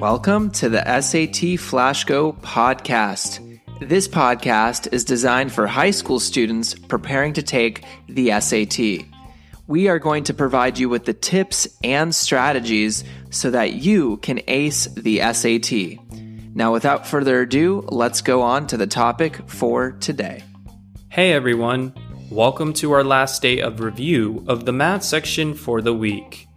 Welcome to the SAT Flash Go podcast. This podcast is designed for high school students preparing to take the SAT. We are going to provide you with the tips and strategies so that you can ace the SAT. Now, without further ado, let's go on to the topic for today. Hey everyone, welcome to our last day of review of the math section for the week.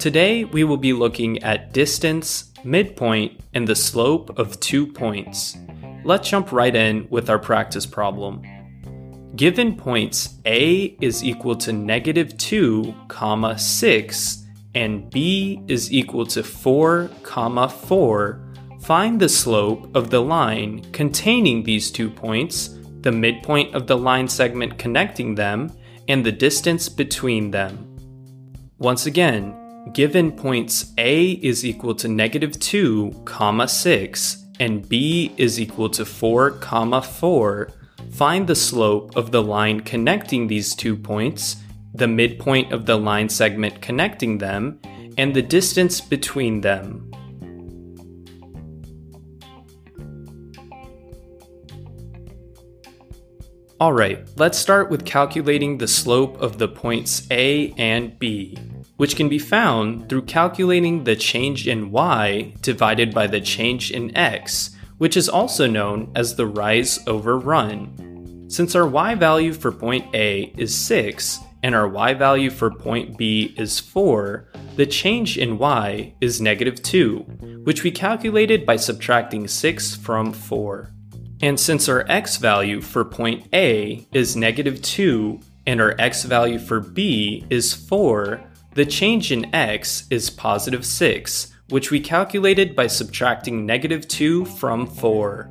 Today we will be looking at distance, midpoint, and the slope of two points. Let's jump right in with our practice problem. Given points A is equal to negative 2, comma 6, and B is equal to 4, comma 4, find the slope of the line containing these two points, the midpoint of the line segment connecting them, and the distance between them. Once again, given points A is equal to negative 2, comma 6, and B is equal to 4, comma 4, find the slope of the line connecting these two points, the midpoint of the line segment connecting them, and the distance between them. Alright, let's start with calculating the slope of the points A and B which can be found through calculating the change in y divided by the change in x, which is also known as the rise over run. Since our y value for point A is 6 and our y value for point B is 4, the change in y is negative 2, which we calculated by subtracting 6 from 4. And since our x value for point A is negative 2 and our x value for B is 4, the change in x is positive 6, which we calculated by subtracting negative 2 from 4.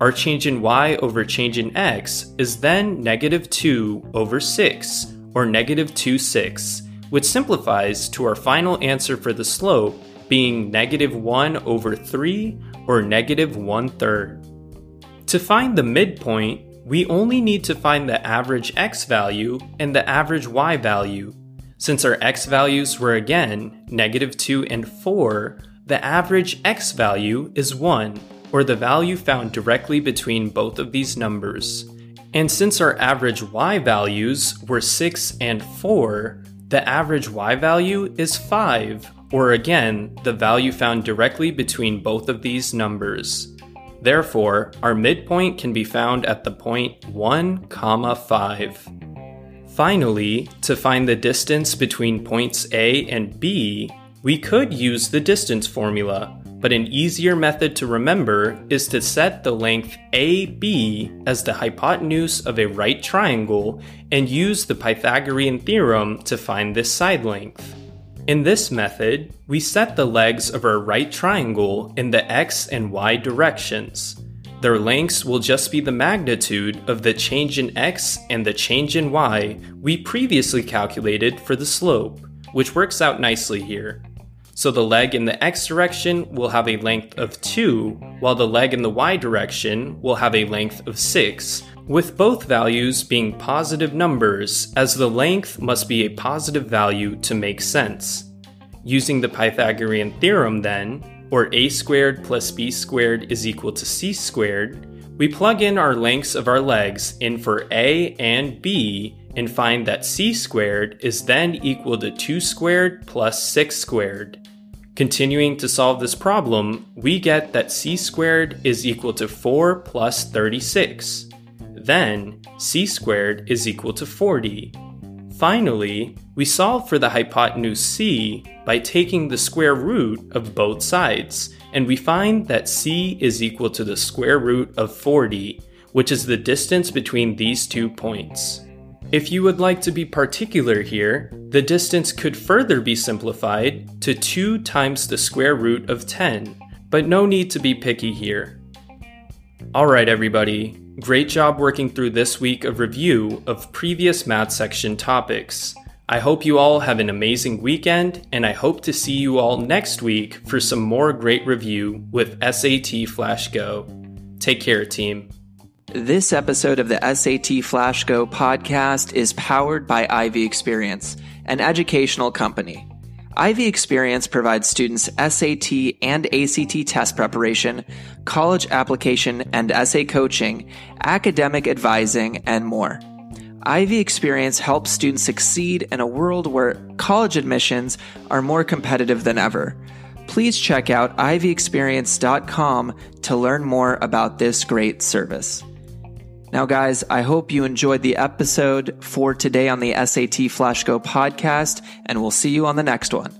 Our change in y over change in x is then negative 2 over 6, or negative 2 6, which simplifies to our final answer for the slope being negative 1 over 3, or negative 1 third. To find the midpoint, we only need to find the average x value and the average y value, since our x values were again negative 2 and 4, the average x value is 1, or the value found directly between both of these numbers. And since our average y values were 6 and 4, the average y value is 5, or again, the value found directly between both of these numbers. Therefore, our midpoint can be found at the point 1, comma 5. Finally, to find the distance between points A and B, we could use the distance formula, but an easier method to remember is to set the length AB as the hypotenuse of a right triangle and use the Pythagorean theorem to find this side length. In this method, we set the legs of our right triangle in the x and y directions. Their lengths will just be the magnitude of the change in x and the change in y we previously calculated for the slope, which works out nicely here. So the leg in the x direction will have a length of 2, while the leg in the y direction will have a length of 6, with both values being positive numbers, as the length must be a positive value to make sense. Using the Pythagorean theorem, then, or a squared plus b squared is equal to c squared, we plug in our lengths of our legs in for a and b and find that c squared is then equal to 2 squared plus 6 squared. Continuing to solve this problem, we get that c squared is equal to 4 plus 36. Then, c squared is equal to 40. Finally, we solve for the hypotenuse c by taking the square root of both sides, and we find that c is equal to the square root of 40, which is the distance between these two points. If you would like to be particular here, the distance could further be simplified to 2 times the square root of 10, but no need to be picky here. Alright, everybody, Great job working through this week of review of previous math section topics. I hope you all have an amazing weekend, and I hope to see you all next week for some more great review with SAT Flash Go. Take care, team. This episode of the SAT Flash Go podcast is powered by Ivy Experience, an educational company. Ivy Experience provides students SAT and ACT test preparation, college application and essay coaching, academic advising, and more. Ivy Experience helps students succeed in a world where college admissions are more competitive than ever. Please check out ivyexperience.com to learn more about this great service. Now, guys, I hope you enjoyed the episode for today on the SAT Flash Go podcast, and we'll see you on the next one.